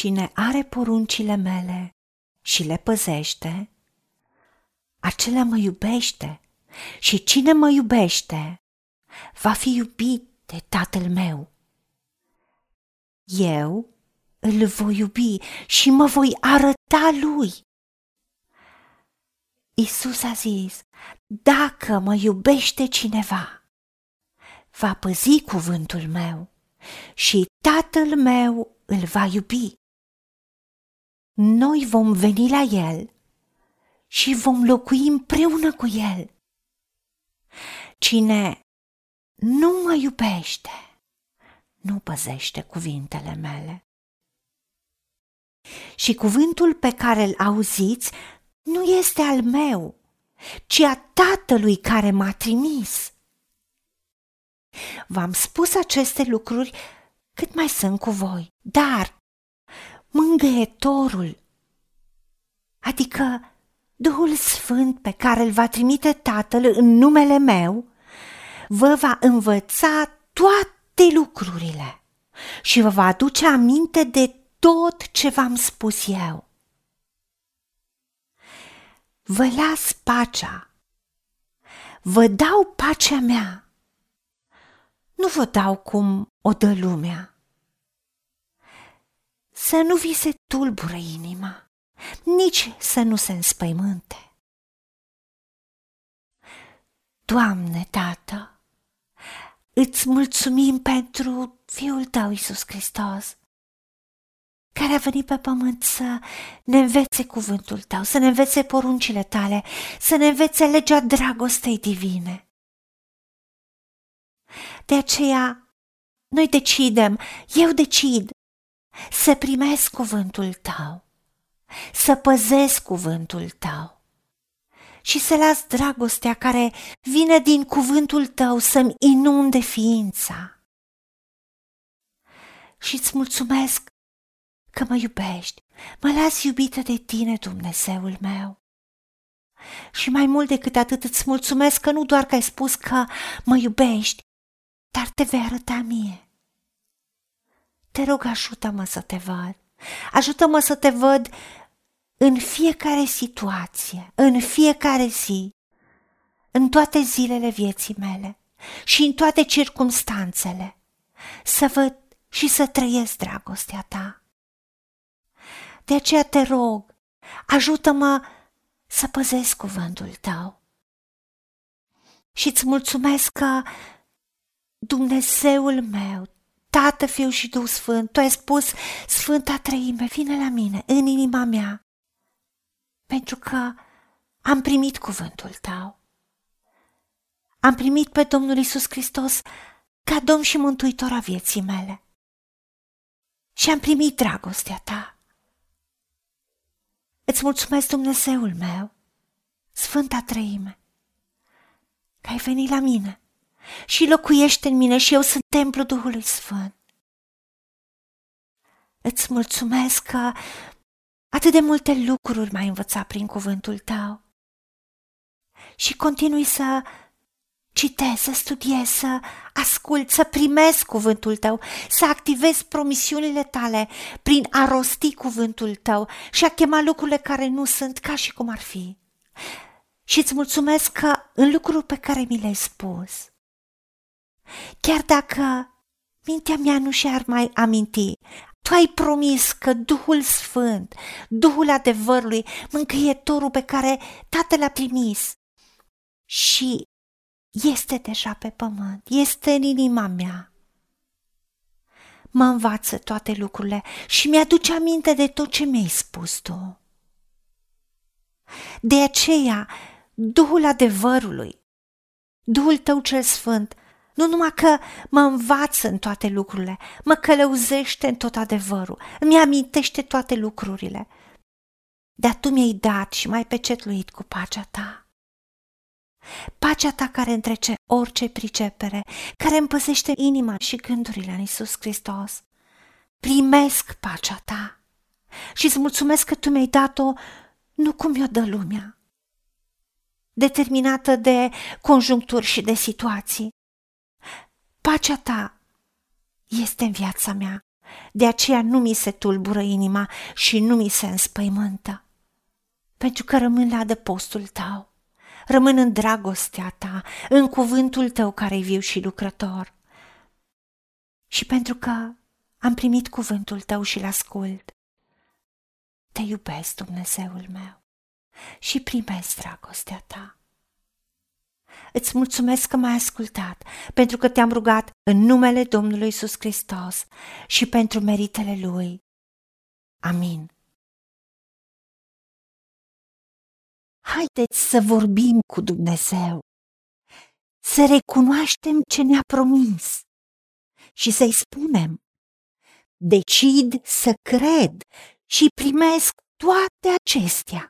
Cine are poruncile mele și le păzește, acela mă iubește și cine mă iubește va fi iubit de tatăl meu. Eu îl voi iubi și mă voi arăta lui. Isus a zis, dacă mă iubește cineva, va păzi cuvântul meu și tatăl meu îl va iubi. Noi vom veni la el și vom locui împreună cu el. Cine nu mă iubește, nu păzește cuvintele mele. Și cuvântul pe care îl auziți nu este al meu, ci a Tatălui care m-a trimis. V-am spus aceste lucruri cât mai sunt cu voi, dar mângâietorul, adică Duhul Sfânt pe care îl va trimite Tatăl în numele meu, vă va învăța toate lucrurile și vă va aduce aminte de tot ce v-am spus eu. Vă las pacea, vă dau pacea mea, nu vă dau cum o dă lumea. Să nu vi se tulbură inima, nici să nu se înspăimânte. Doamne, Tată, îți mulțumim pentru Fiul Tău, Iisus Hristos, care a venit pe pământ să ne învețe cuvântul Tău, să ne învețe poruncile Tale, să ne învețe legea dragostei divine. De aceea, noi decidem, eu decid să primesc cuvântul Tău, să păzesc cuvântul Tău și să las dragostea care vine din cuvântul tău să-mi inunde ființa. Și îți mulțumesc că mă iubești, mă las iubită de tine, Dumnezeul meu. Și mai mult decât atât îți mulțumesc că nu doar că ai spus că mă iubești, dar te vei arăta mie. Te rog, ajută-mă să te văd, ajută-mă să te văd în fiecare situație, în fiecare zi, în toate zilele vieții mele și în toate circumstanțele, să văd și să trăiesc dragostea ta. De aceea te rog, ajută-mă să păzesc cuvântul tău. Și îți mulțumesc că Dumnezeul meu, Tată, Fiu și Duh Sfânt, Tu ai spus, Sfânta Trăime, vine la mine, în inima mea pentru că am primit cuvântul tău. Am primit pe Domnul Isus Hristos ca Domn și Mântuitor a vieții mele. Și am primit dragostea ta. Îți mulțumesc, Dumnezeul meu, Sfânta Trăime, că ai venit la mine și locuiește în mine și eu sunt templu Duhului Sfânt. Îți mulțumesc că Atât de multe lucruri m-ai învățat prin cuvântul tău. Și continui să citesc, să studiez, să ascult, să primesc cuvântul tău, să activez promisiunile tale prin a rosti cuvântul tău și a chema lucrurile care nu sunt ca și cum ar fi. Și îți mulțumesc că în lucruri pe care mi le-ai spus, chiar dacă mintea mea nu și-ar mai aminti, tu ai promis că Duhul Sfânt, Duhul adevărului, mâncăietorul pe care Tatăl a trimis și este deja pe pământ, este în inima mea. Mă învață toate lucrurile și mi-aduce aminte de tot ce mi-ai spus tu. De aceea, Duhul adevărului, Duhul tău cel sfânt, nu numai că mă învață în toate lucrurile, mă călăuzește în tot adevărul, îmi amintește toate lucrurile. Dar tu mi-ai dat și mai pecetluit cu pacea ta. Pacea ta care întrece orice pricepere, care îmi păzește inima și gândurile în Isus Hristos. Primesc pacea ta și îți mulțumesc că tu mi-ai dat-o nu cum mi-o dă lumea, determinată de conjuncturi și de situații, Pacea ta este în viața mea De aceea nu mi se tulbură inima și nu mi se înspăimântă. Pentru că rămân la adăpostul tău, rămân în dragostea ta, în cuvântul tău care e viu și lucrător. Și pentru că am primit cuvântul tău și-l ascult, te iubesc, Dumnezeul meu, și primesc dragostea ta. Îți mulțumesc că m-ai ascultat, pentru că te-am rugat în numele Domnului Isus Hristos și pentru meritele Lui. Amin. Haideți să vorbim cu Dumnezeu, să recunoaștem ce ne-a promis și să-i spunem. Decid să cred și primesc toate acestea.